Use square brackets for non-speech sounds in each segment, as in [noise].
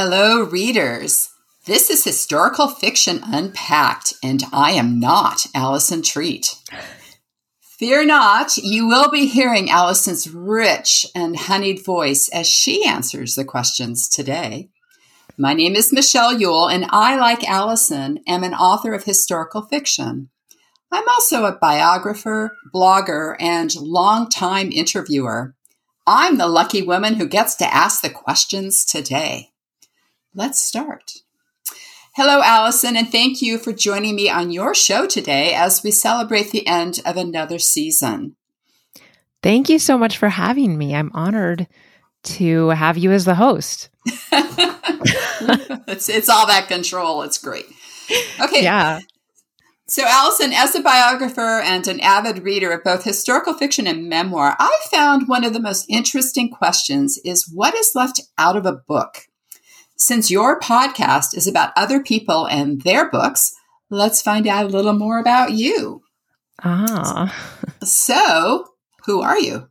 Hello, readers. This is Historical Fiction Unpacked, and I am not Allison Treat. Fear not, you will be hearing Allison's rich and honeyed voice as she answers the questions today. My name is Michelle Ule, and I, like Allison, am an author of historical fiction. I'm also a biographer, blogger, and longtime interviewer. I'm the lucky woman who gets to ask the questions today. Let's start. Hello, Allison, and thank you for joining me on your show today as we celebrate the end of another season. Thank you so much for having me. I'm honored to have you as the host. [laughs] [laughs] it's, it's all that control. It's great. Okay. Yeah. So, Allison, as a biographer and an avid reader of both historical fiction and memoir, I found one of the most interesting questions is what is left out of a book? Since your podcast is about other people and their books, let's find out a little more about you. Ah. So, who are you?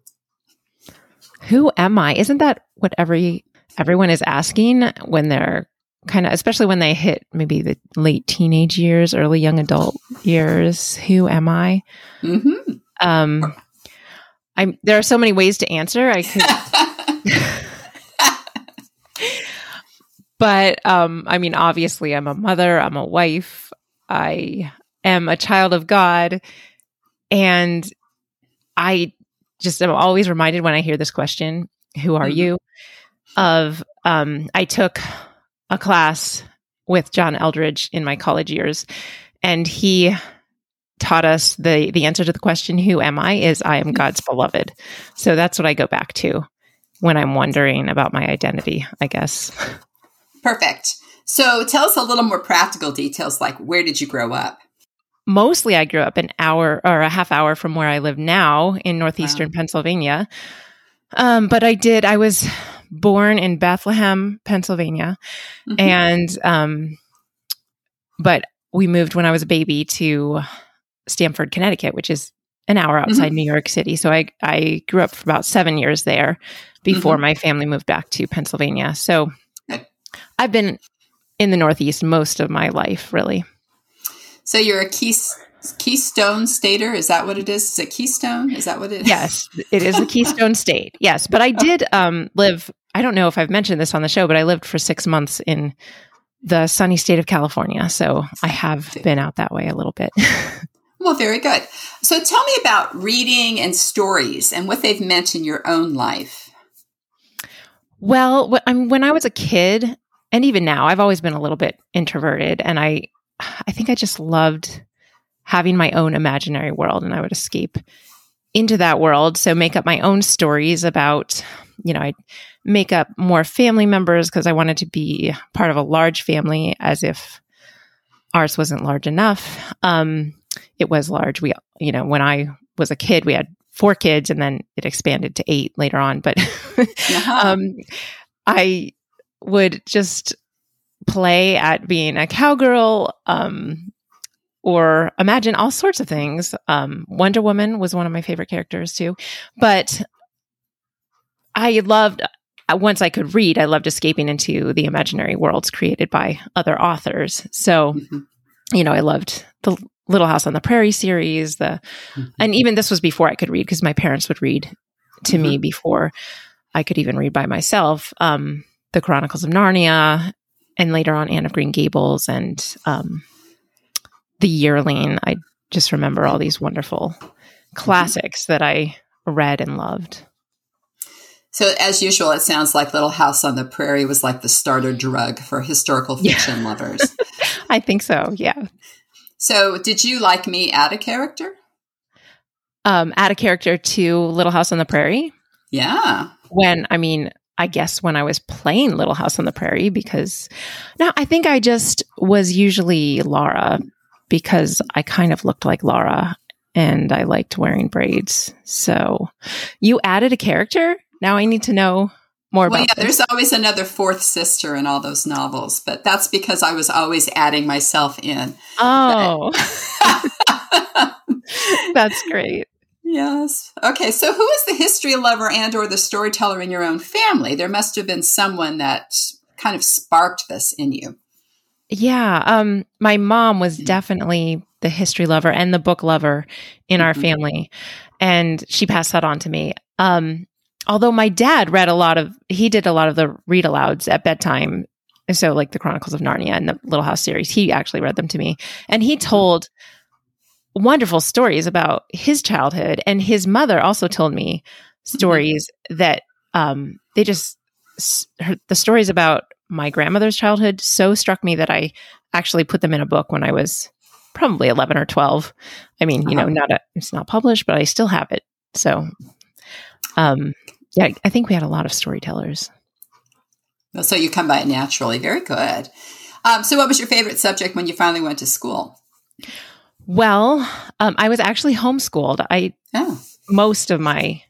Who am I? Isn't that what every everyone is asking when they're kind of especially when they hit maybe the late teenage years, early young adult years. Who am I? Mm-hmm. Um, I'm. There are so many ways to answer. I could, [laughs] but um, I mean, obviously, I'm a mother. I'm a wife. I am a child of God, and I just am always reminded when I hear this question, "Who are mm-hmm. you?" Of um, I took a class with John Eldredge in my college years, and he taught us the the answer to the question "Who am I?" is I am God's [laughs] beloved. So that's what I go back to when I'm wondering about my identity. I guess. [laughs] Perfect. So tell us a little more practical details, like where did you grow up? Mostly, I grew up an hour or a half hour from where I live now in northeastern wow. Pennsylvania. Um, but I did. I was born in Bethlehem, Pennsylvania, mm-hmm. and um, but we moved when I was a baby to Stamford, Connecticut, which is an hour outside mm-hmm. New York City. So I I grew up for about seven years there before mm-hmm. my family moved back to Pennsylvania. So I've been in the Northeast most of my life, really. So you're a Keys, Keystone Stater. Is that what it is? Is it Keystone? Is that what it is? Yes, it is the Keystone [laughs] State. Yes, but I did um, live I don't know if I've mentioned this on the show, but I lived for six months in the sunny state of California. So I have been out that way a little bit. [laughs] well, very good. So tell me about reading and stories and what they've meant in your own life. Well, when I was a kid, and even now, I've always been a little bit introverted, and I, I think I just loved having my own imaginary world, and I would escape into that world. So make up my own stories about, you know, I'd make up more family members because I wanted to be part of a large family as if ours wasn't large enough. Um, it was large. We, you know, when I was a kid, we had four kids and then it expanded to eight later on. But uh-huh. [laughs] um, I would just play at being a cowgirl um, or imagine all sorts of things. Um, Wonder Woman was one of my favorite characters too. But I loved uh, once I could read, I loved escaping into the imaginary worlds created by other authors. So, mm-hmm. you know, I loved the Little House on the Prairie series, the mm-hmm. and even this was before I could read because my parents would read to mm-hmm. me before I could even read by myself. Um, the Chronicles of Narnia, and later on Anne of Green Gables and um, The Yearling. I just remember all these wonderful classics that I read and loved. So, as usual, it sounds like Little House on the Prairie was like the starter drug for historical fiction yeah. lovers. [laughs] I think so, yeah. So, did you, like me, add a character? Um, add a character to Little House on the Prairie? Yeah. When, I mean, I guess when I was playing Little House on the Prairie, because now I think I just was usually Laura because I kind of looked like Laura and I liked wearing braids. So, you added a character? Now I need to know more well, about. Yeah, this. there's always another fourth sister in all those novels, but that's because I was always adding myself in. Oh, [laughs] that's great. Yes. Okay. So, who is the history lover and/or the storyteller in your own family? There must have been someone that kind of sparked this in you? Yeah, um, my mom was mm-hmm. definitely the history lover and the book lover in our mm-hmm. family, and she passed that on to me. Um, although my dad read a lot of, he did a lot of the read alouds at bedtime. So, like the Chronicles of Narnia and the Little House series, he actually read them to me, and he mm-hmm. Wonderful stories about his childhood. And his mother also told me mm-hmm. stories mm-hmm. that um, they just her, the stories about my grandmother's childhood so struck me that I actually put them in a book when I was probably 11 or 12. I mean, uh-huh. you know, uh-huh. not a, it's not published, but I still have it. So, um, yeah, I think we had a lot of storytellers. So you come by it naturally. Very good. Um, so, what was your favorite subject when you finally went to school? Well, um, I was actually homeschooled. I oh. most of my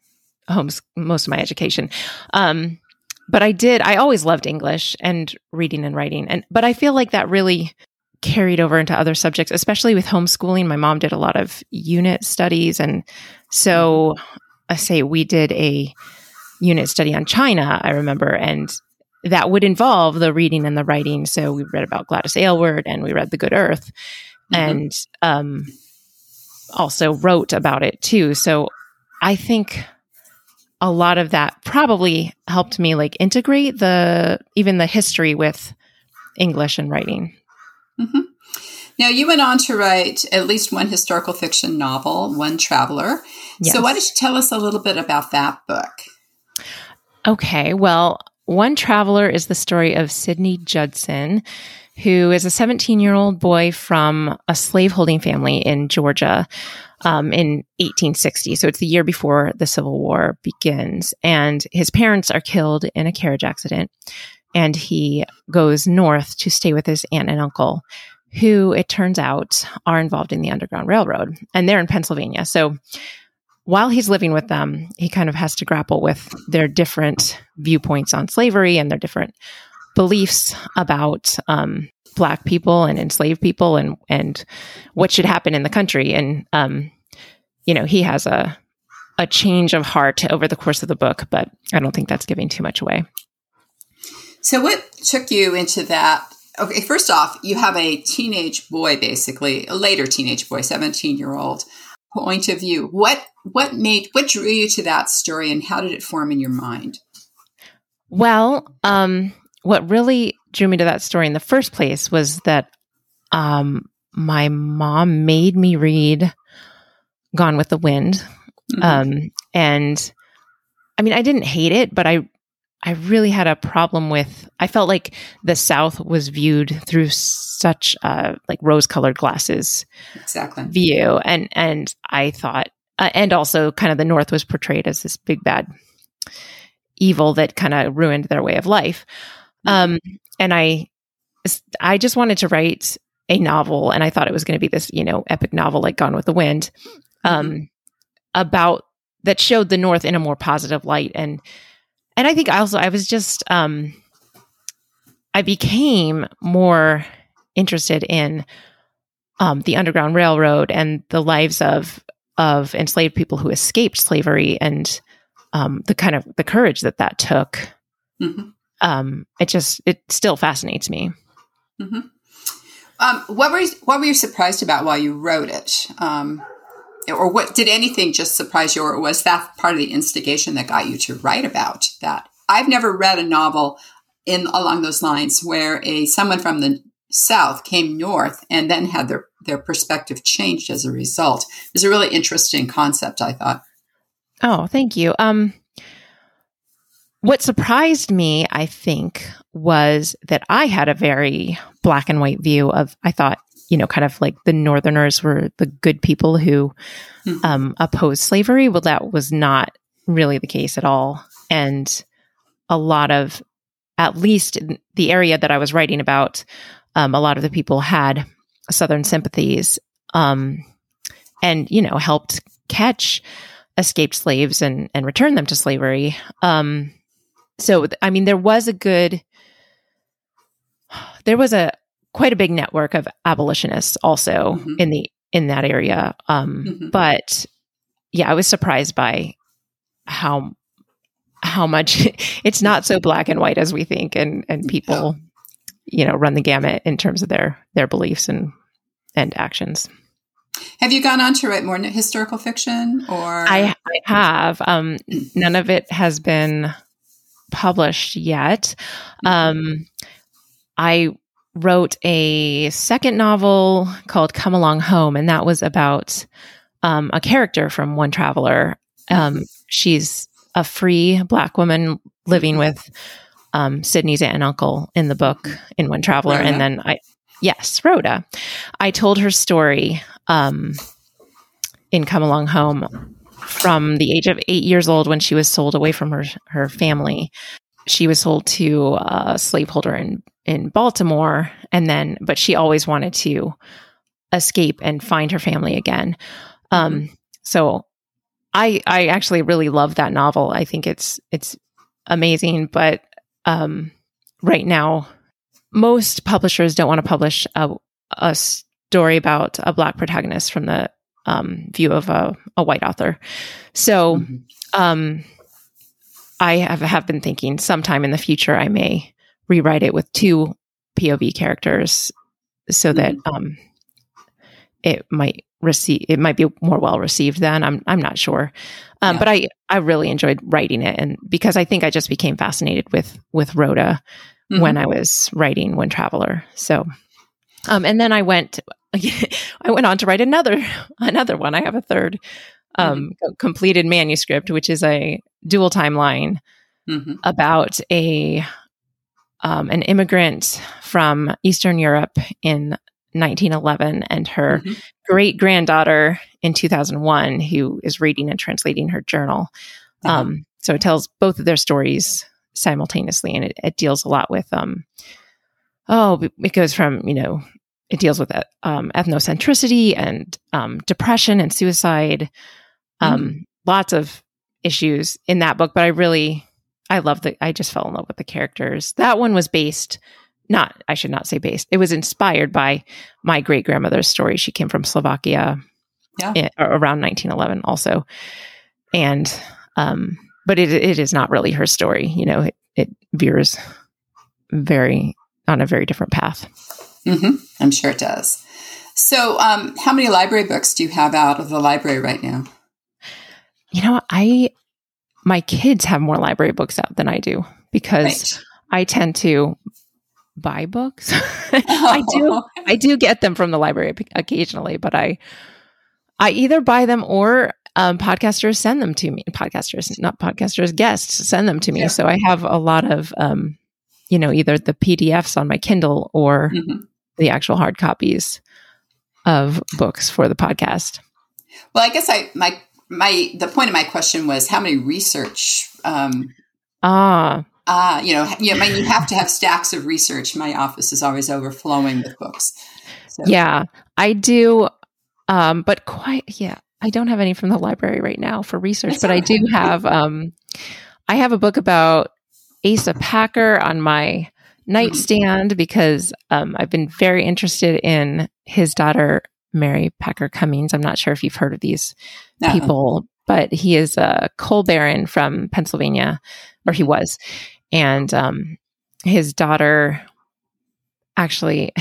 homes most of my education. Um, but I did. I always loved English and reading and writing, and but I feel like that really carried over into other subjects, especially with homeschooling. My mom did a lot of unit studies, and so I say we did a unit study on China. I remember, and that would involve the reading and the writing. So we read about Gladys Aylward, and we read The Good Earth. And um, also wrote about it too. So I think a lot of that probably helped me like integrate the even the history with English and writing. Mm-hmm. Now, you went on to write at least one historical fiction novel, One Traveler. Yes. So, why don't you tell us a little bit about that book? Okay, well, One Traveler is the story of Sidney Judson, who is a 17 year old boy from a slaveholding family in Georgia um, in 1860. So it's the year before the Civil War begins. And his parents are killed in a carriage accident. And he goes north to stay with his aunt and uncle, who it turns out are involved in the Underground Railroad. And they're in Pennsylvania. So while he's living with them, he kind of has to grapple with their different viewpoints on slavery and their different beliefs about um, black people and enslaved people and and what should happen in the country. And um, you know he has a a change of heart over the course of the book but i don't think that's giving too much away. So what took you into that? Okay first off you have a teenage boy basically a later teenage boy 17 year old point of view. What what made what drew you to that story and how did it form in your mind? Well um what really drew me to that story in the first place was that um, my mom made me read Gone with the Wind. Mm-hmm. Um, and I mean, I didn't hate it, but I I really had a problem with. I felt like the South was viewed through such uh, like rose-colored glasses, exactly view, and and I thought, uh, and also kind of the North was portrayed as this big bad evil that kind of ruined their way of life. Um, and I, I just wanted to write a novel, and I thought it was going to be this, you know, epic novel like Gone with the Wind, um, mm-hmm. about that showed the North in a more positive light, and and I think I also I was just, um, I became more interested in um, the Underground Railroad and the lives of of enslaved people who escaped slavery and um, the kind of the courage that that took. Mm-hmm um, it just it still fascinates me. Mm-hmm. Um, what were you, what were you surprised about while you wrote it? Um, or what did anything just surprise you, or was that part of the instigation that got you to write about that? I've never read a novel in along those lines where a someone from the south came north and then had their their perspective changed as a result. It was a really interesting concept, I thought. Oh, thank you. Um, what surprised me, I think, was that I had a very black and white view of, I thought, you know, kind of like the Northerners were the good people who mm-hmm. um, opposed slavery. Well, that was not really the case at all. And a lot of, at least the area that I was writing about, um, a lot of the people had Southern sympathies um, and, you know, helped catch escaped slaves and, and return them to slavery. Um, so I mean, there was a good, there was a quite a big network of abolitionists also mm-hmm. in the in that area. Um, mm-hmm. But yeah, I was surprised by how how much [laughs] it's not so black and white as we think, and and people, you know, run the gamut in terms of their their beliefs and and actions. Have you gone on to write more historical fiction, or I, I have. Um, none of it has been published yet. Mm-hmm. Um, I wrote a second novel called Come Along Home, and that was about um, a character from One Traveler. Um, she's a free Black woman living with um, Sydney's aunt and uncle in the book in One Traveler, Rhoda? and then I, yes, Rhoda. I told her story um, in Come Along Home from the age of eight years old when she was sold away from her her family. She was sold to a slaveholder in in Baltimore, and then but she always wanted to escape and find her family again. Um, so I I actually really love that novel. I think it's it's amazing, but um, right now most publishers don't want to publish a, a story about a black protagonist from the um, view of a, a white author. So Mhm. um, I have, have been thinking sometime in the future I may rewrite it with two POV characters so that um, it might receive it might be more well received then I'm I'm not sure um, Yeah. but I I really enjoyed writing it and because I think I just became fascinated with with Rhoda Mhm. when I was writing One Traveler so um, and then I went [laughs] I went on to write another [laughs] another one I have a third um, co- completed manuscript which is a dual timeline Mhm. about a um, an immigrant from Eastern Europe in 1911 and her Mhm. great granddaughter in 2001 who is reading and translating her journal. Uh-huh. Um, so it tells both of their stories simultaneously, and it, it deals a lot with um, oh, it goes from you know it deals with um, ethnocentricity and um, depression and suicide. Um, Lots of issues in that book, but I really I love the I just fell in love with the characters. That one was based not I should not say based. It was inspired by my great grandmother's story. She came from Slovakia Yeah. i- around 1911 also. And um but it it is not really her story, you know, it, it veers very on a very different path. Hmm I'm sure it does. So, um, how many library books do you have out of the library right now? You know, I my kids have more library books out than I do because I tend to buy books. [laughs] I do [laughs] I do get them from the library occasionally, but I I either buy them or um, podcasters send them to me. Podcasters, not podcasters, guests send them to me. Yeah. So I have a lot of um, you know either the PDFs on my Kindle or Mhm. The actual hard copies of books for the podcast. Well, I guess I my my the point of my question was how many research. Um, Ah, uh, you know, you I mean, you have to have stacks of research. My office is always overflowing with books. So, yeah, I do. Um, but quite, yeah, I don't have any from the library right now for research, That's but I do have, um, I have a book about Asa Packer on my nightstand because um, I've been very interested in his daughter, Mary Packer Cummings. I'm not sure if you've heard of these uh-uh. people, but he is a coal baron from Pennsylvania, or he was. And um, his daughter actually,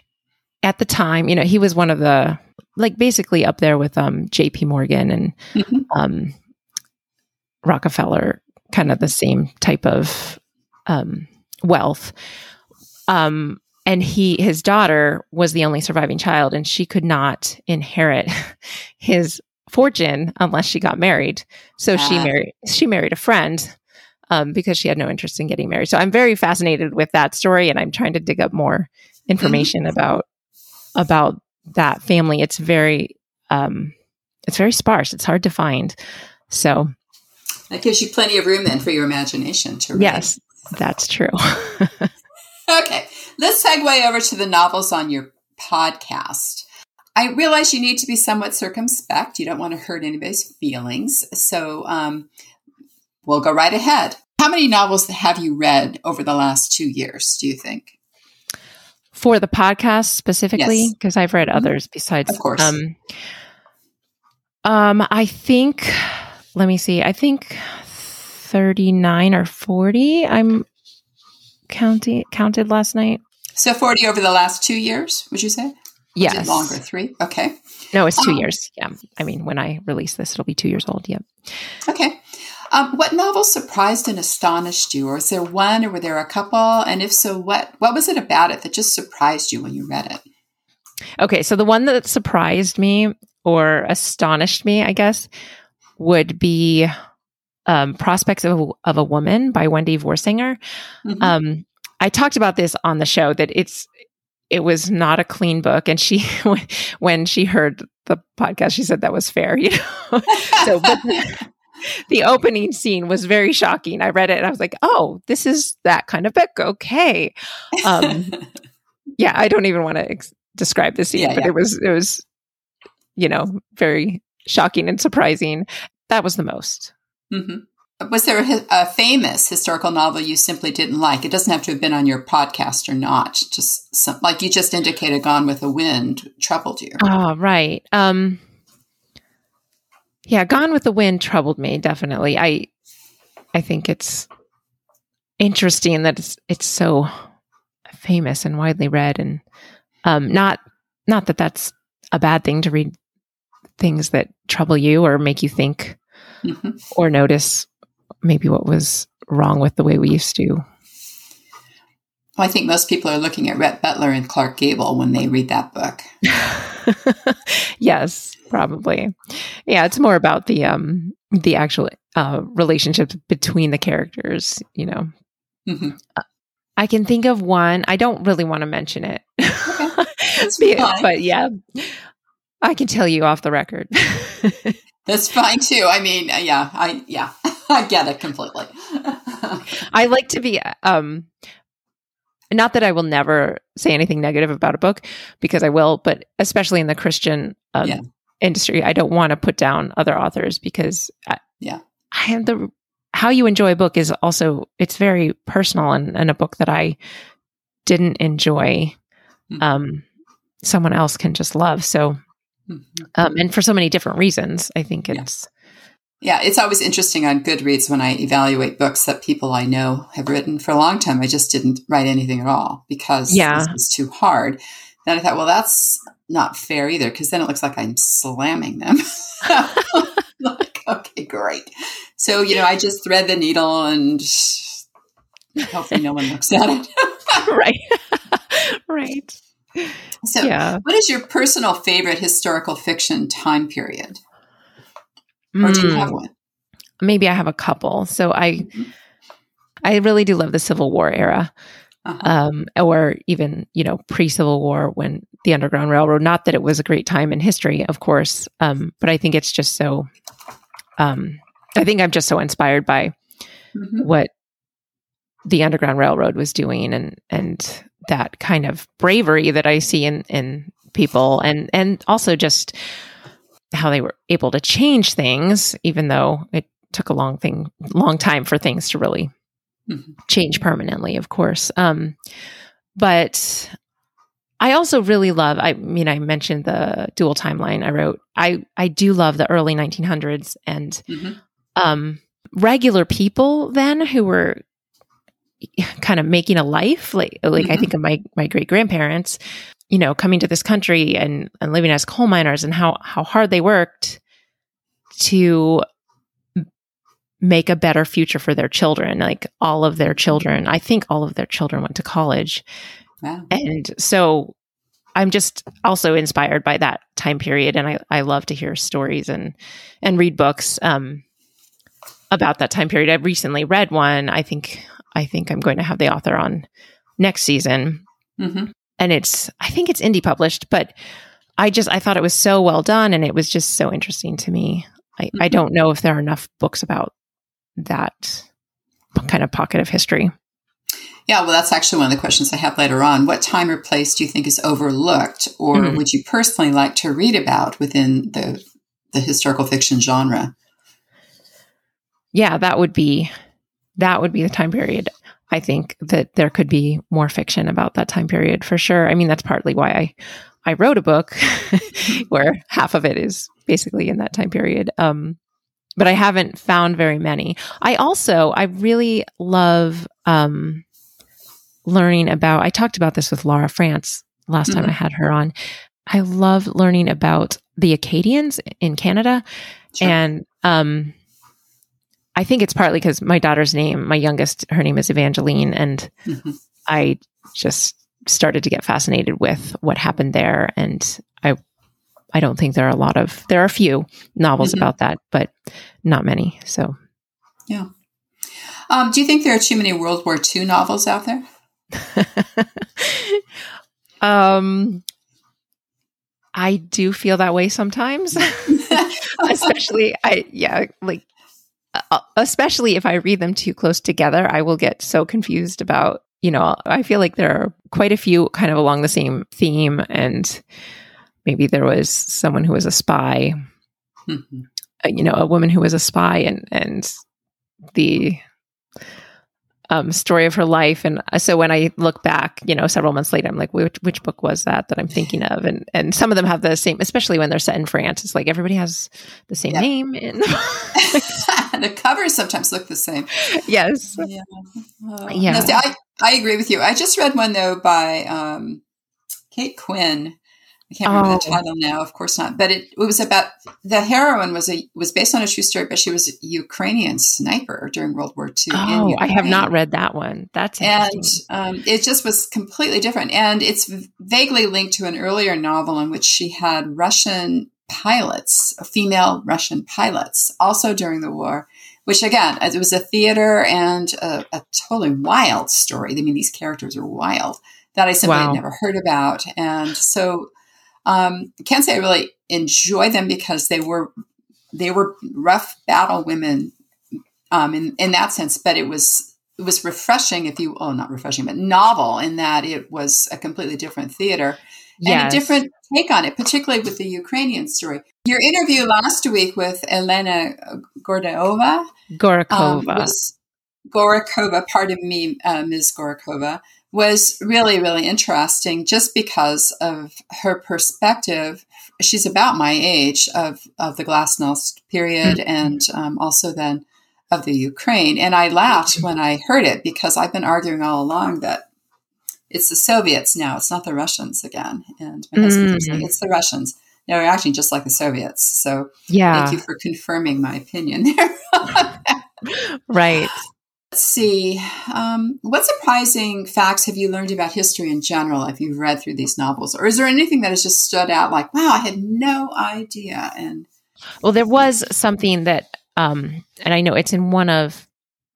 [laughs] at the time, you know, he was one of the, like, basically up there with um, JP Morgan and Mhm. um, Rockefeller, kind of the same type of um, wealth. Um, and he, his daughter was the only surviving child, and she could not inherit [laughs] his fortune unless she got married. So she Ah. married, she married a friend um, because she had no interest in getting married. So I'm very fascinated with that story, and I'm trying to dig up more information about about that family. It's very, um, it's very sparse. It's hard to find. So That gives you plenty of room then for your imagination to read. yes, that's true. [laughs] Okay, let's segue over to the novels on your podcast. I realize you need to be somewhat circumspect. You don't want to hurt anybody's feelings. So um, we'll go right ahead. How many novels have you read over the last two years, do you think? For the podcast specifically, Yes. because I've read Mhm. others besides. Of course. Um, um, I think. Let me see. I think 39 or 40. I'm counting counted last night. So 40 over the last 2 years, would you say? Yes. longer, 3. Okay. No, it's 2 um, years. Yeah. I mean, when I release this, it'll be 2 years old. Yep. Okay. Um, what novel surprised and astonished you, or is there one, or were there a couple? And if so, what what was it about it that just surprised you when you read it? Okay, so the one that surprised me or astonished me, I guess, would be um, "Prospects of a, of a Woman" by Wendy Voorsanger. Mm-hmm. Um, I talked about this on the show that it's it was not a clean book, and she [laughs] when she heard the podcast, she said that was fair, [laughs] you know. so, but the opening scene was very shocking. I read it and I was like, oh, this is that kind of book. Okay. Um, [laughs] yeah, I don't even want to ex- describe the scene, yeah, but yeah. it was, it was, you know, very shocking and surprising. That was the most. Mm-hmm. Was there a, a, famous historical novel you simply didn't like? It doesn't have to have been on your podcast or not. Just some, like you just indicated, Gone with the Wind troubled you. Oh, right. Um, yeah, Gone with the Wind troubled me definitely. I I think it's interesting that it's it's so famous and widely read and um not not that that's a bad thing to read things that trouble you or make you think mm-hmm. [laughs] or notice maybe what was wrong with the way we used to. Well, I think most people are looking at Rhett Butler and Clark Gable when they read that book. [laughs] yes, probably. Yeah, it's more about the um the actual uh relationships between the characters, you know. Mm-hmm. Uh, I can think of one. I don't really want to mention it. Okay. [laughs] but yeah. I can tell you off the record. That's fine too. I mean, uh, yeah, I yeah, [laughs] I get it completely. [laughs] I like to be um not that I will never say anything negative about a book because I will, but especially in the Christian um, yeah. industry, I don't want to put down other authors because I, yeah, I am the how you enjoy a book is also it's very personal and, and a book that I didn't enjoy, mm-hmm. um, someone else can just love. So, mm-hmm. um, and for so many different reasons, I think it's. Yeah yeah, it's always interesting on Goodreads when I evaluate books that people I know have written. For a long time, I just didn't write anything at all because yeah. it was too hard. Then I thought, well, that's not fair either because then it looks like I'm slamming them. [laughs] like, okay, great. So, you know, I just thread the needle and hopefully no one looks at it. [laughs] right. [laughs] right. So, yeah. what is your personal favorite historical fiction time period? Or do you have hmm. one? Maybe I have a couple. So I mm-hmm. I really do love the Civil War era. Uh-huh. Um, or even, you know, pre Civil War when the Underground Railroad, not that it was a great time in history, of course. Um, but I think it's just so um, I think I'm just so inspired by mm-hmm. what the Underground Railroad was doing and and that kind of bravery that I see in in people and and also just how they were able to change things, even though it took a long thing, long time for things to really mm-hmm. change permanently, of course. Um, but I also really love, I mean, I mentioned the dual timeline I wrote. I, I do love the early 1900s and mm-hmm. um, regular people then who were [laughs] kind of making a life like like mm-hmm. I think of my my great grandparents you know, coming to this country and, and living as coal miners and how, how hard they worked to make a better future for their children. Like all of their children, I think all of their children went to college. Wow. And so I'm just also inspired by that time period. And I, I love to hear stories and, and read books, um, about that time period. I recently read one. I think, I think I'm going to have the author on next season. Mm-hmm and it's I think it's indie published, but I just I thought it was so well done and it was just so interesting to me. I, mm-hmm. I don't know if there are enough books about that kind of pocket of history. Yeah, well, that's actually one of the questions I have later on. What time or place do you think is overlooked, or mm-hmm. would you personally like to read about within the the historical fiction genre? Yeah, that would be that would be the time period. I think that there could be more fiction about that time period for sure. I mean, that's partly why I I wrote a book [laughs] where half of it is basically in that time period. Um, but I haven't found very many. I also I really love um, learning about. I talked about this with Laura Frantz last mm-hmm. time I had her on. I love learning about the Acadians in Canada, sure. and um, I think it's partly because my daughter's name, my youngest, her name is Evangeline, and mm-hmm. I just started to get fascinated with what happened there, and I I don't think there are a lot of there are a few novels mm-hmm. about that, but not many. So, yeah. Um, do you think there are too many World War II novels out there? [laughs] um, I do feel that way sometimes, [laughs] [laughs] especially I yeah like especially if I read them too close together, I will get so confused about you know I feel like there are quite a few kind of along the same theme and maybe there was someone who was a spy, mm-hmm. [laughs] you know, a woman who was a spy, and and the um, story of her life. And uh, so when I look back, you know, several months later, I'm like, which, which book was that that I'm thinking of? And and some of them have the same, especially when they're set in France. It's like everybody has the same yep. name. And [laughs] [laughs] the covers sometimes look the same. Yes. Yeah. Yeah. No, see, I, I agree with you. I just read one though by um, Kate Quinn I can't remember oh. the title now. Of course not. But it, it, was about the heroine was a was based on a true story, but she was a Ukrainian sniper during World War II. Oh, I have not read that one. That's and um, it just was completely different, and it's vaguely linked to an earlier novel in which she had Russian pilots, female Russian pilots, also during the war. Which again, it was a theater and a, a totally wild story. I mean, these characters are wild that I simply wow. had never heard about, and so um, I can't say I really enjoy them because they were they were rough battle women um, in in that sense, but it was it was refreshing if you oh not refreshing but novel in that it was a completely different theater yes. and a different take on it, particularly with the Ukrainian story. Your interview last week with Elena Gordova, Gorokhova, um, was, Gorokhova, pardon me, uh, Ms. Gorokhova, was really, really interesting just because of her perspective. She's about my age of, of the Glasnost period mm-hmm. and um, also then of the Ukraine. And I laughed when I heard it because I've been arguing all along that it's the Soviets now, it's not the Russians again. And my husband mm-hmm. saying it's the Russians. They're acting just like the Soviets. So yeah. thank you for confirming my opinion [laughs] there. right. Let's see. Um, what surprising facts have you learned about history in general if you've read through these novels? Or is there anything that has just stood out like, wow, I had no idea? And well, there was something that, um, and I know it's in one of,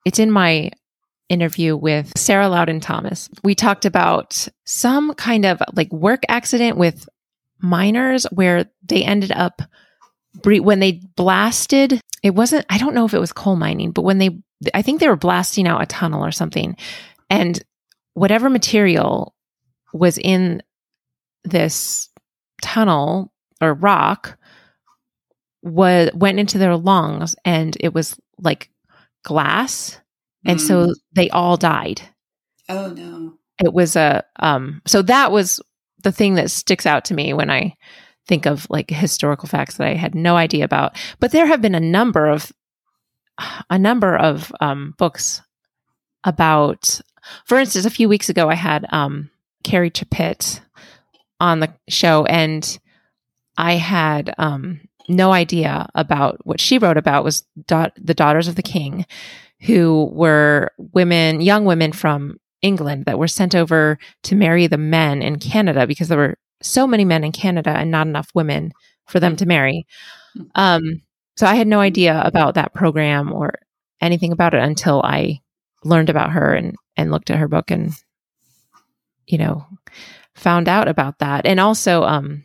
it's in my interview with Sarah Loudin Thomas. We talked about some kind of like work accident with miners where they ended up when they blasted it wasn't i don't know if it was coal mining but when they I think they were blasting out a tunnel or something. And whatever material was in this tunnel or rock was went into their lungs and it was like glass and mm. so they all died oh no it was a um so that was the thing that sticks out to me when i think of like historical facts that i had no idea about but there have been a number of [sighs] a number of um, books about, for instance, a few weeks ago, I had um, Carrie Chaput on the show, and I had um, no idea about what she wrote about was da- the Daughters of the King, who were women, young women from England that were sent over to marry the men in Canada because there were so many men in Canada and not enough women for them to marry. Hmm. Um, so I had no idea about that program or anything about it until I learned about her and, and looked at her book and, you know, found out about that. And also, um,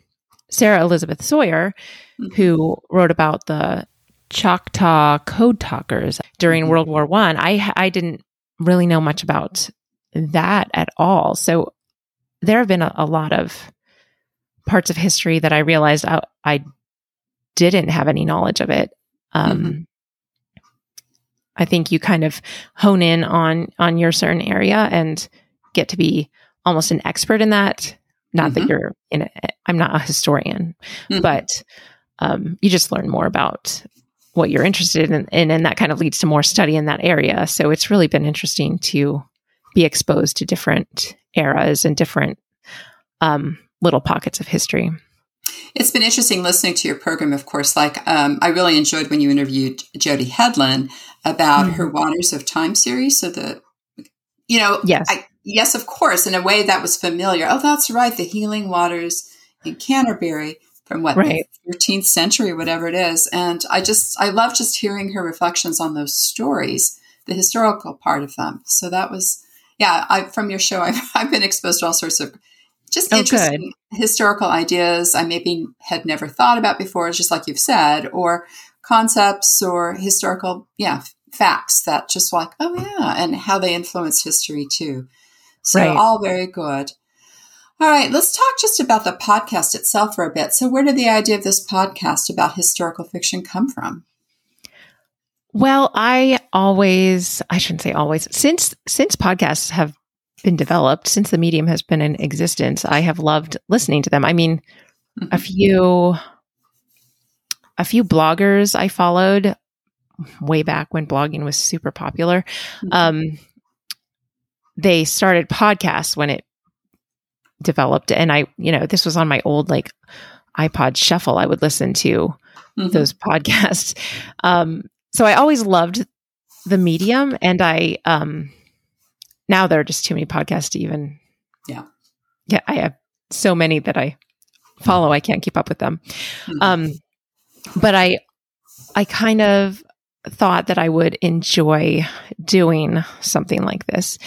Sarah Elizabeth Sawyer, mm-hmm. who wrote about the Choctaw code talkers during mm-hmm. World War One. I. I I didn't really know much about that at all. So there have been a, a lot of parts of history that I realized I, I didn't have any knowledge of it. Um, mm-hmm. I think you kind of hone in on on your certain area and get to be almost an expert in that. Not mm-hmm. that you're in. A, I'm not a historian, mm-hmm. but um, you just learn more about what you're interested in, in and that kind of leads to more study in that area so it's really been interesting to be exposed to different eras and different um, little pockets of history it's been interesting listening to your program of course like um, i really enjoyed when you interviewed Jody Hedlund about mm-hmm. her waters of time series so the you know yes I, yes of course in a way that was familiar oh that's right the healing waters in canterbury from what right. the 13th century, whatever it is. And I just, I love just hearing her reflections on those stories, the historical part of them. So that was, yeah, I, from your show, [laughs] I've, I've been exposed to all sorts of just oh, interesting good. historical ideas I maybe had never thought about before, just like you've said, or concepts or historical, yeah, facts that just like, oh yeah, and how they influence history too. So right. all very good. All right, let's talk just about the podcast itself for a bit. So, where did the idea of this podcast about historical fiction come from? Well, I always, I shouldn't say always, since since podcasts have been developed, since the medium has been in existence, I have loved listening to them. I mean, mm-hmm. a few a few bloggers I followed way back when blogging was super popular. Mm-hmm. Um, they started podcasts when it developed. And I, you know, this was on my old like iPod shuffle. I would listen to mm-hmm. those [laughs] podcasts. Um, so I always loved the medium and I um now there are just too many podcasts to even Yeah. Yeah, I have so many that I follow. I can't keep up with them. Mm-hmm. Um but I I kind of thought that I would enjoy doing something like this.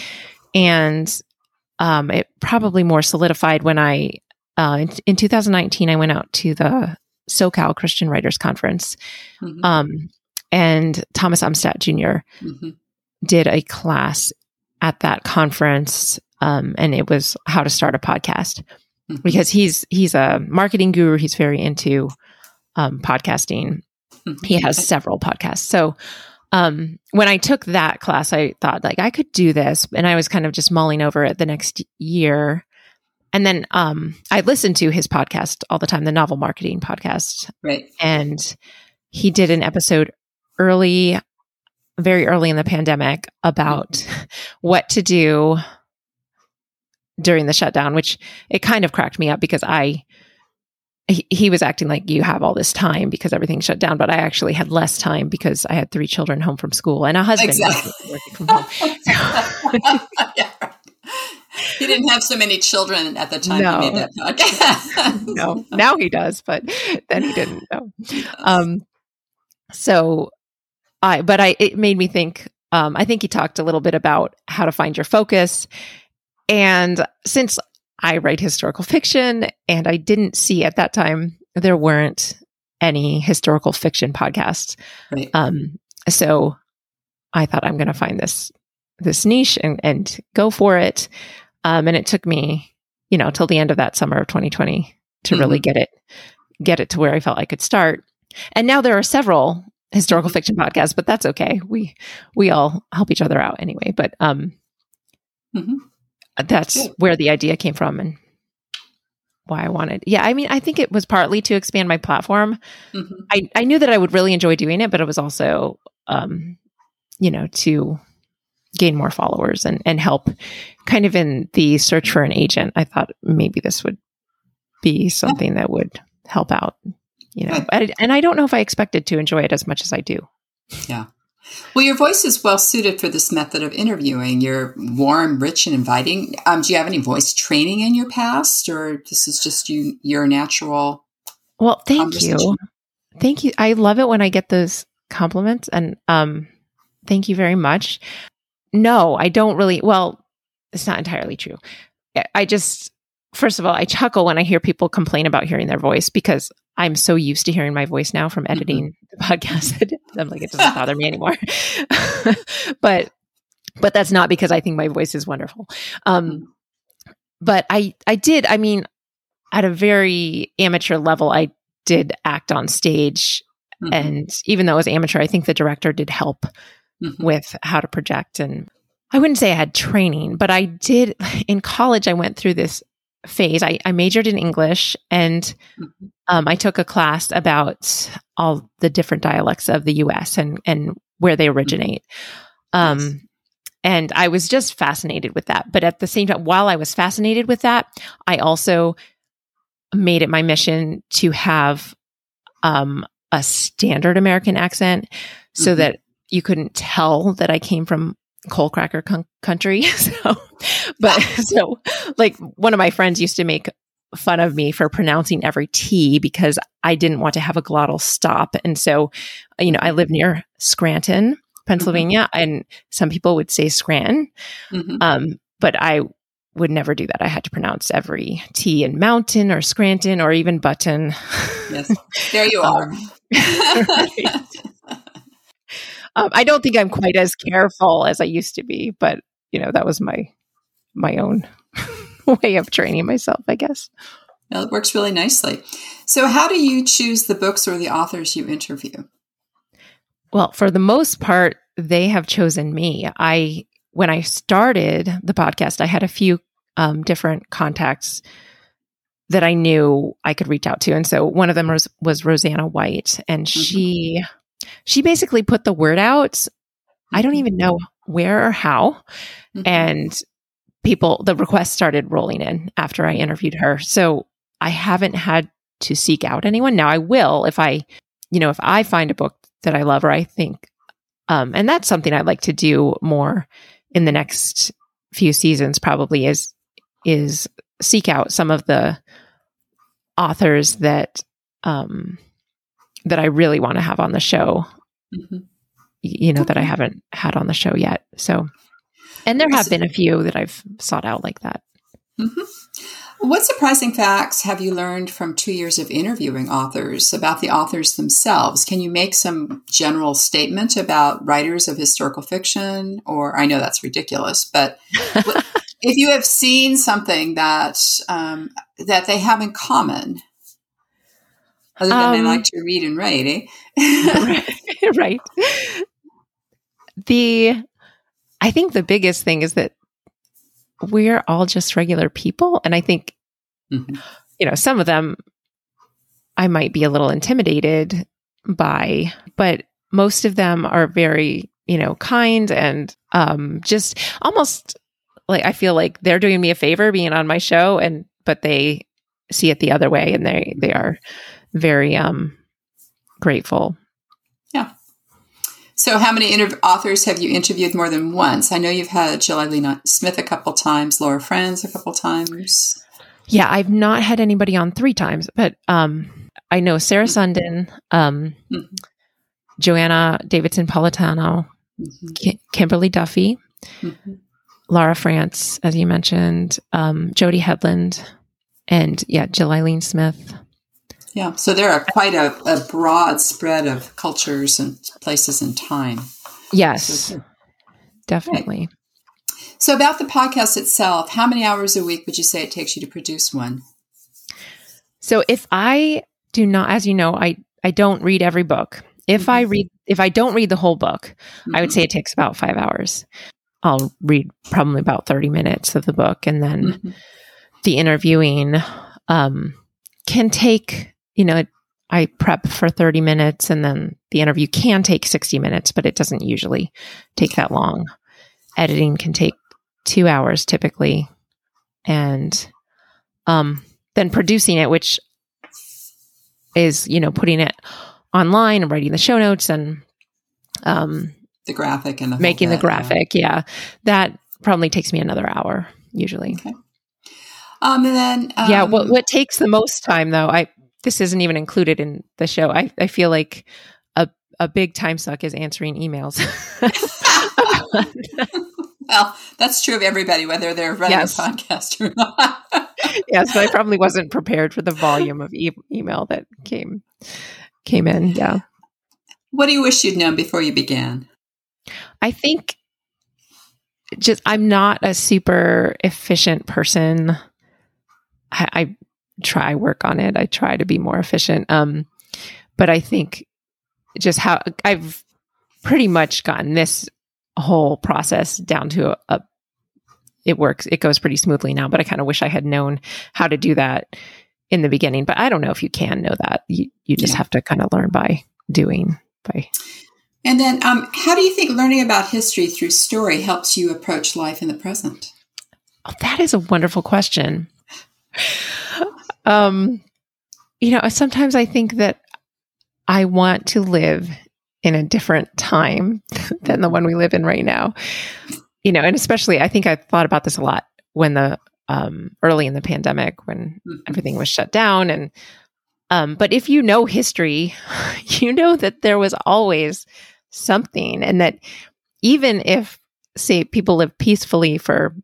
And um, it probably more solidified when I, uh, in, in, 2019, I went out to the SoCal Christian Writers Conference. Mm-hmm. Um, and Thomas Umstattd junior mm-hmm. did a class at that conference. Um, and it was how to start a podcast mm-hmm. because he's, he's a marketing guru. He's very into, um, podcasting. Mm-hmm. He has several podcasts. So, um, when I took that class, I thought like I could do this, and I was kind of just mulling over it the next year. And then um, I listened to his podcast all the time, the novel marketing podcast. Right. And he did an episode early, very early in the pandemic about mm-hmm. [laughs] what to do during the shutdown, which it kind of cracked me up because I he, he was acting like you have all this time because everything shut down, but I actually had less time because I had three children home from school and a husband exactly. working from home. [laughs] yeah. He didn't have so many children at the time no. he made that [laughs] no, now he does, but then he didn't. No. Um, so I, but I, it made me think. Um, I think he talked a little bit about how to find your focus, and since I write historical fiction, and I didn't see at that time there weren't any historical fiction podcasts. Right. Um, so I thought I'm going to find this this niche and and go for it. Um, and it took me, you know, till the end of that summer of 2020 to mm-hmm. really get it get it to where I felt I could start. And now there are several historical fiction podcast, but that's okay. We we all help each other out anyway. But um, mm-hmm that's where the idea came from and why I wanted. Yeah, I mean, I think it was partly to expand my platform. Mm-hmm. I, I knew that I would really enjoy doing it, but it was also, um, you know, to gain more followers and, and help kind of in the search for an agent. I thought maybe this would be something that would help out, you know, and I don't know if I expected to enjoy it as much as I do. Yeah. Well, your voice is well suited for this method of interviewing. You're warm, rich, and inviting. Um, do you have any voice training in your past, or this is just you your natural? Well, thank you, thank you. I love it when I get those compliments, and um, thank you very much. No, I don't really. Well, it's not entirely true. I just, first of all, I chuckle when I hear people complain about hearing their voice because I'm so used to hearing my voice now from mm-hmm. editing the podcast. [laughs] I'm like, it doesn't bother me anymore. [laughs] but, but that's not because I think my voice is wonderful. Um, mm-hmm. but I, I did, I mean, at a very amateur level, I did act on stage. Mm-hmm. And even though it was amateur, I think the director did help mm-hmm. with how to project. And I wouldn't say I had training, but I did [laughs] in college, I went through this phase, I, I majored in English and Mhm. um, I took a class about all the different dialects of the US and, and where they originate. Um, Yes. And I was just fascinated with that. But at the same time, while I was fascinated with that, I also made it my mission to have um, a standard American accent so Mhm. that you couldn't tell that I came from coal cracker con- country. [laughs] so, but so like one of my friends used to make fun of me for pronouncing every T because I didn't want to have a glottal stop. And so, you know, I live near Scranton, Pennsylvania, and some people would say Scranton. Mhm. Um, but I would never do that. I had to pronounce every T in mountain or Scranton or even button. Yes. There you [laughs] are. [laughs] Um, I don't think I'm quite as careful as I used to be, but you know, that was my my own [laughs] way of training myself, I guess. Well, it works really nicely. So, how do you choose the books or the authors you interview? Well, for the most part, they have chosen me. I when I started the podcast, I had a few um, different contacts that I knew I could reach out to, and so one of them was was Roseanna White, and she she basically put the word out. I don't even know where or how, Mhm. and people the requests started rolling in after I interviewed her. So I haven't had to seek out anyone. Now I will if I, you know, if I find a book that I love or I think um and that's something I'd like to do more in the next few seasons probably is is seek out some of the authors that um that I really want to have on the show Mhm. you know that I haven't had on the show yet. So, and there have been a few that I've sought out like that. Mhm. What surprising facts have you learned from two years of interviewing authors about the authors themselves? Can you make some general statement about writers of historical fiction? Or I know that's ridiculous, but [laughs] if you have seen something that um, that they have in common, other than they Um, like to read and write, eh? [laughs] right. The I think the biggest thing is that we're all just regular people and I think Mhm. you know some of them I might be a little intimidated by but most of them are very you know kind and um just almost like I feel like they're doing me a favor being on my show and but they see it the other way and they they are very um grateful Yeah. So, how many inter- authors have you interviewed more than once? I know you've had Jill Eileen Smith a couple times, Laura Frantz a couple times. Yeah, I've not had anybody on three times, but um, I know Sarah Sundin, um, Mhm. Joanna Davidson Politano, Mhm. Ki- Kimberly Duffy, Mhm. Laura Frantz, as you mentioned, um, Jody Hedlund, and yeah, Jill Eileen Smith. Yeah, so there are quite a, a broad spread of cultures and places and time. Yes, So- definitely. So, about the podcast itself, how many hours a week would you say it takes you to produce one? So if I do not, as you know, I I don't read every book. If I Mhm. read, if I don't read the whole book, I would Mhm. say it takes about five hours. I'll read probably about 30 minutes of the book and then Mhm. the interviewing um, can take, you know, I prep for 30 minutes and then the interview can take 60 minutes, but it doesn't usually take that long. Editing can take two hours typically. And um, then producing it, which is, you know, putting it online and writing the show notes and um, the graphic and the making the bit, yeah. graphic. Yeah. That probably takes me another hour usually. Okay. Um, and then um, yeah. What, what takes the most time though, I, this isn't even included in the show. I, I feel like a, a big time suck is answering emails. [laughs] well, that's true of everybody, whether they're running Yes. a podcast or not. [laughs] yeah. So I probably [laughs] wasn't prepared for the volume of e- email that came, came in. Yeah. what do you wish you'd known before you began? I think just I'm not a super efficient person. I, I try work on it. I try to be more efficient. Um, but I think just how I've pretty much gotten this whole process down to a, a it works. It goes pretty smoothly now, but I kind of wish I had known how to do that in the beginning. But I don't know if you can know that. You you just yeah. have to kind of learn by doing by. And then, um, how do you think learning about history through story helps you approach life in the present? Oh, that is a wonderful question. Um, you know, sometimes I think that I want to live in a different time [laughs] than the one we live in right now. You know, and especially I think I thought about this a lot when the um, early in the pandemic when mm-hmm. everything was shut down and um, but if you know history, [laughs] you know that there was always something and that even if say people live peacefully for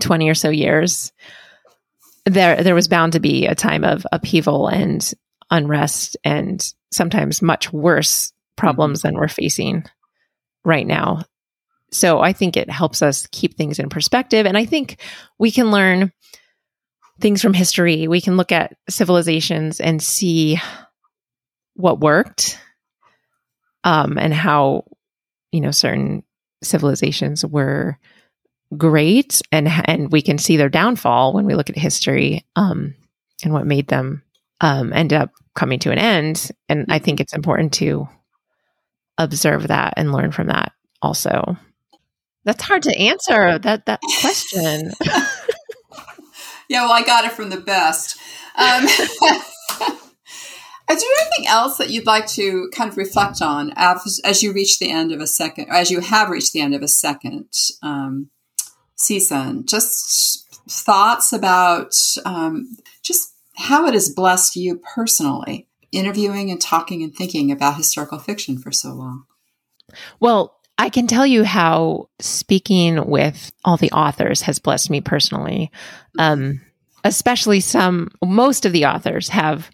20 or so years there there was bound to be a time of upheaval and unrest and sometimes much worse problems than we're facing right now. So I think it helps us keep things in perspective. And I think we can learn things from history. We can look at civilizations and see what worked um, and how, you know, certain civilizations were great and and we can see their downfall when we look at history um, and what made them um, end up coming to an end. And I think it's important to observe that and learn from that also. That's hard to answer that that question. [laughs] yeah, well, I got it from the best. Um, [laughs] is there anything else that you'd like to kind of reflect on as, as you reach the end of a second, as you have reached the end of a second um, season? Just thoughts about um, just how it has blessed you personally, interviewing and talking and thinking about historical fiction for so long. Well, I can tell you how speaking with all the authors has blessed me personally. Um, especially some, most of the authors have.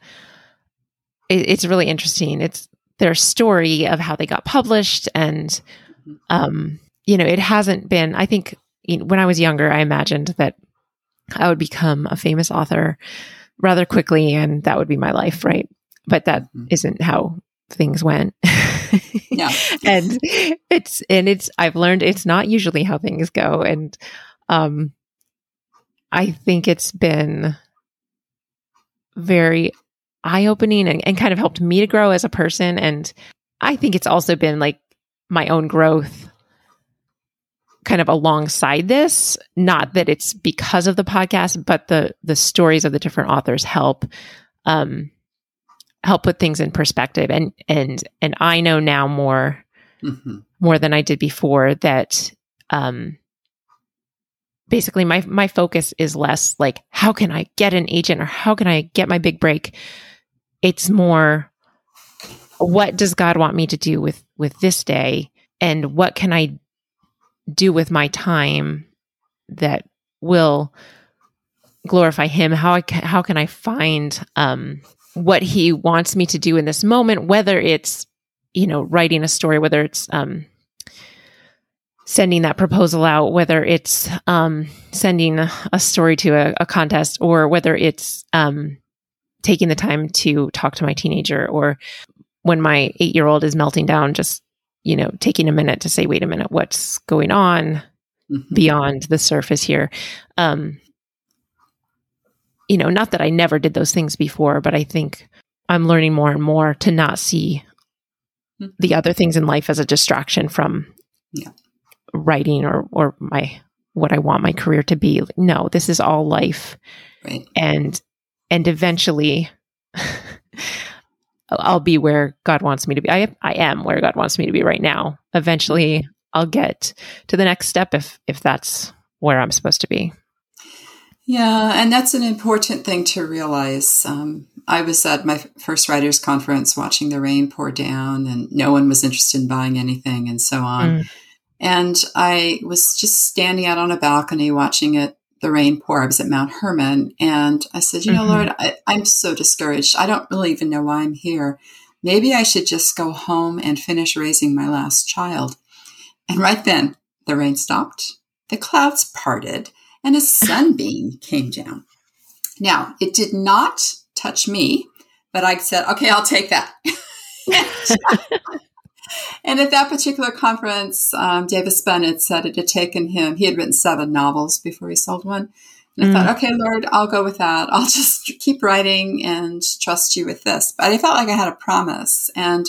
It, it's really interesting. It's their story of how they got published, and mm-hmm. um, you know, it hasn't been. I think when I was younger, I imagined that I would become a famous author rather quickly and that would be my life, right? But that mm-hmm. not how things went. yeah. [laughs] and it's and it's I've learned it's not usually how things go and um I think it's been very eye-opening and, and kind of helped me to grow as a person and I think it's also been like my own growth kind of alongside this not that it's because of the podcast but the the stories of the different authors help um help put things in perspective. And and and i know now more mm-hmm. more than i did before that um basically my my focus is less like how can i get an agent or how can i get my big break? It's more what does god want me to do with with this day? And what can i do with my time that will glorify him. How I how can I find um, what he wants me to do in this moment whether it's you know writing a story whether it's um, sending that proposal out whether it's um, sending a story to a, a, contest or whether it's um, taking the time to talk to my teenager or when my 8 year old is melting down just you know, taking a minute to say, wait a minute, what's going on mm-hmm. beyond the surface here? Um, you know, not that I never did those things before, but I think I'm learning more and more to not see mm-hmm. the other things in life as a distraction from yeah. writing or or my what I want my career to be. No, this is all life. Right. And and eventually [laughs] I'll be where God wants me to be. I I am where God wants me to be right now. Eventually, I'll get to the next step if if that's where I'm supposed to be. Yeah, and that's an important thing to realize. Um, I was at my first writers' conference watching the rain pour down, and no one was interested in buying anything, and so on. Mm. And I was just standing out on a balcony watching it the rain pour. I was at Mount Hermon and I said, you know, mm-hmm. Lord, I, I'm so discouraged. I don't really even know why I'm here. Maybe I should just go home and finish raising my last child. And right then, the rain stopped, the clouds parted, and a [laughs] sunbeam came down. Now, it did not touch me, but I said, okay, I'll take that. [laughs] [laughs] and at that particular conference, um, Davis Bunn said it had taken him, he had written seven novels before he sold one. And I mm. thought, okay, Lord, I'll go with that. I'll [laughs] just keep writing and trust you with this. But I felt like I had a promise. And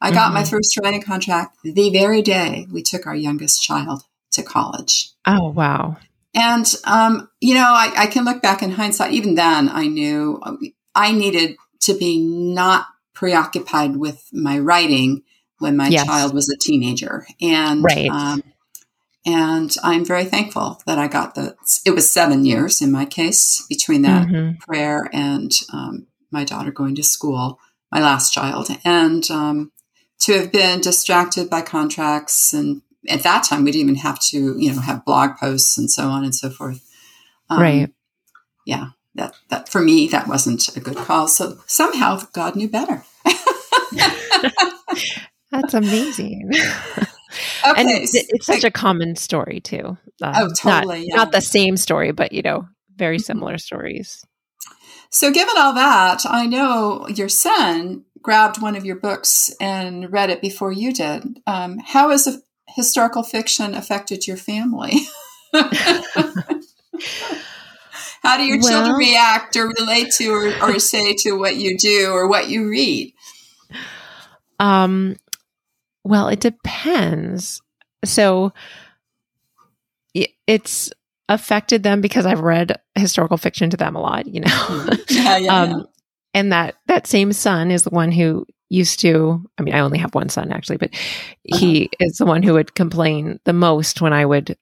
I got mm-hmm. my first writing contract the very day we took our youngest child to college. Oh, wow. And, um, you know, I, I, can look back in hindsight. Even then, I knew I needed to be not preoccupied with my writing when my yes. child was a teenager. And, right. Um, and I'm very thankful that I got the, it was seven years in my case between that mm-hmm. prayer and um, my daughter going to school, my last child. And um, to have been distracted by contracts and at that time we didn't even have to you know have blog posts and so on and so forth um, right yeah that that for me that wasn't a good call so somehow god knew better [laughs] that's amazing [laughs] okay and it's such a common story too um, oh totally not, yeah. not the same story but you know very mm-hmm. similar mm-hmm. stories so given all that i know your son grabbed one of your books and read it before you did. Um, how has historical fiction affected your family? [laughs] how do your well, children react or relate to or, or say to what you do or what you read? Um, well, it depends. So it's affected them because I've read historical fiction to them a lot, you know. [laughs] Yeah, yeah, um, yeah and that that same son is the one who used to i mean i only have one son actually but he uh-huh. is the one who would complain the most when i would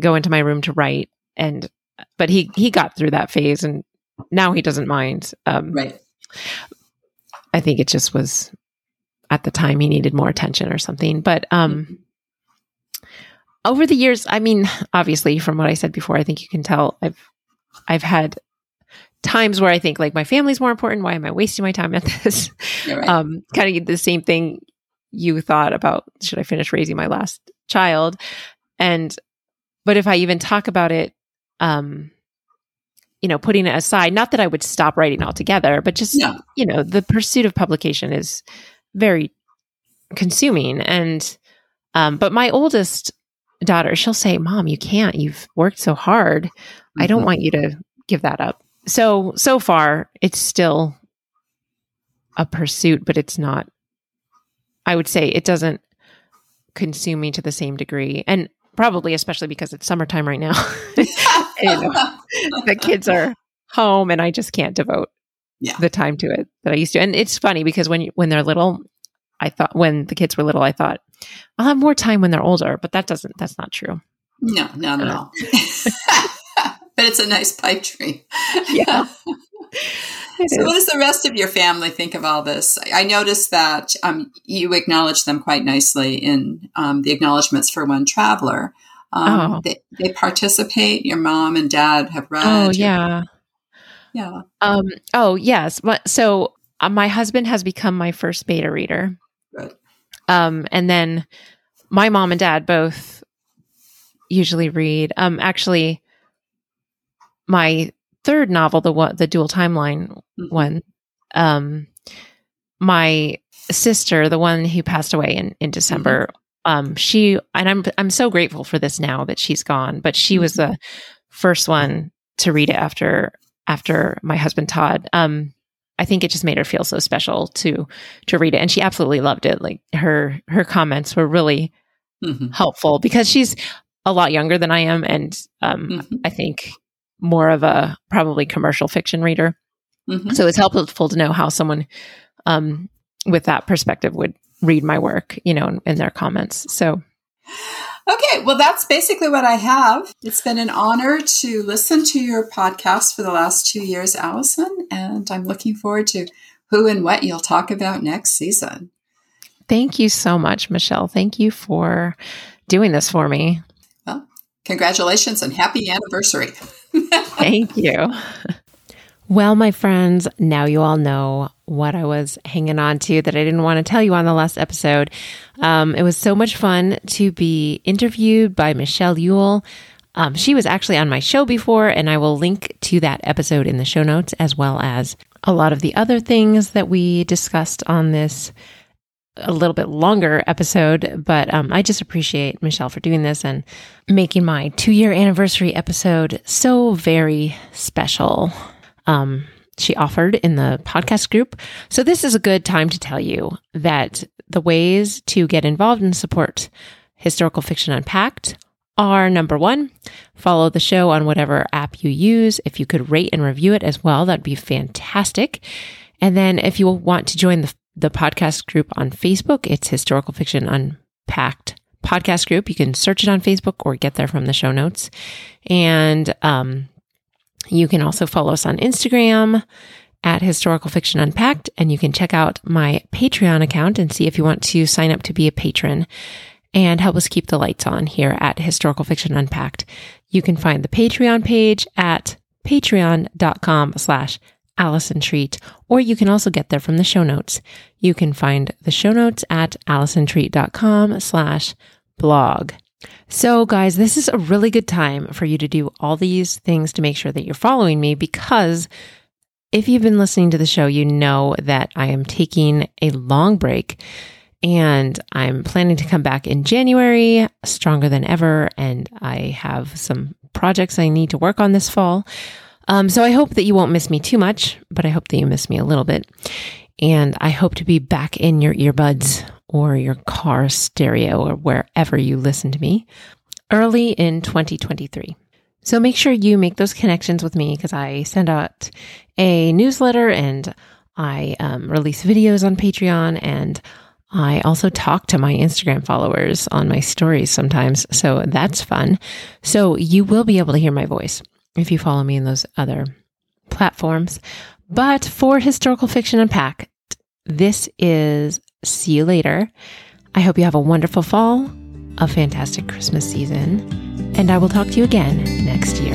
go into my room to write and but he he got through that phase and now he doesn't mind um, right i think it just was at the time he needed more attention or something but um mm-hmm. over the years i mean obviously from what i said before i think you can tell i've i've had times where I think like my family's more important. Why am I wasting my time at this? Right. Um, kind of the same thing you thought about should I finish raising my last child? And but if I even talk about it, um, you know, putting it aside, not that I would stop writing altogether, but just no. you know, the pursuit of publication is very consuming. And um, but my oldest daughter, she'll say, Mom, you can't. You've worked so hard. Mm-hmm. I don't mm-hmm. want you to give that up so so far it's still a pursuit but it's not i would say it doesn't consume me to the same degree and probably especially because it's summertime right now [laughs] you know, the kids are home and i just can't devote yeah. the time to it that i used to and it's funny because when when they're little i thought when the kids were little i thought i'll have more time when they're older but that doesn't that's not true no not at uh, all [laughs] but it's a nice pipe dream. Yeah. [laughs] so, what does the rest of your family think of all this? I noticed that um, you acknowledge them quite nicely in um, the acknowledgments for one traveler. Um, oh. they, they, participate. Your mom and dad have read. Oh, yeah. Yeah. Um, oh, yes. So, uh, my husband has become my first beta reader. Good. Um, and then my mom and dad both usually read. Um, actually, my third novel, the one, the dual timeline mm-hmm. one, um, my sister, the one who passed away in, in December, mm-hmm. um, she, and I'm, I'm so grateful for this now that she's gone, but she mm-hmm. was the first one to read it after, after my husband Todd. Um, I think it just made her feel so special to, to read it. And she absolutely loved it. Like her, her comments were really mm-hmm. helpful because she's a lot younger than I am. And, um, mm-hmm. I think more of a probably commercial fiction reader. Mm-hmm. So it's helpful to know how someone um, with that perspective would read my work, you know, in, in their comments. So. Okay, well, that's basically what I have. It's been an honor to listen to your podcast for the last two years, Allison, and I'm looking forward to who and what you'll talk about next season. Thank you so much, Michelle. Thank you for doing this for me. Well, congratulations and happy anniversary. [laughs] Thank you. [laughs] [laughs] Well, my friends, now you all know what I was hanging on to that I didn't want to tell you on the last episode. Um, it was so much fun to be interviewed by Michelle Ule. Um, she was actually on my show before, and I will link to that episode in the show notes, as well as a lot of the other things that we discussed on this a little bit longer episode, but um, I just appreciate Michelle for doing this and making my two year anniversary episode so very special. Um, she offered in the podcast group. So, this is a good time to tell you that the ways to get involved and support Historical Fiction Unpacked are number one, follow the show on whatever app you use. If you could rate and review it as well, that'd be fantastic. And then if you want to join the, the podcast group on Facebook, it's Historical Fiction Unpacked podcast group. You can search it on Facebook or get there from the show notes. And um, you can also follow us on Instagram at Historical Fiction Unpacked, and you can check out my Patreon account and see if you want to sign up to be a patron and help us keep the lights on here at Historical Fiction Unpacked. You can find the Patreon page at patreon.com slash Allison Treat, or you can also get there from the show notes. You can find the show notes at allisontreat.com slash blog. So, guys, this is a really good time for you to do all these things to make sure that you're following me because if you've been listening to the show, you know that I am taking a long break and I'm planning to come back in January stronger than ever. And I have some projects I need to work on this fall. Um, so I hope that you won't miss me too much, but I hope that you miss me a little bit. And I hope to be back in your earbuds or your car stereo or wherever you listen to me early in 2023. So make sure you make those connections with me because I send out a newsletter and I um, release videos on Patreon and I also talk to my Instagram followers on my stories sometimes. So that's fun. So you will be able to hear my voice if you follow me in those other platforms. But for Historical Fiction Unpacked, this is See You Later. I hope you have a wonderful fall, a fantastic Christmas season, and I will talk to you again next year.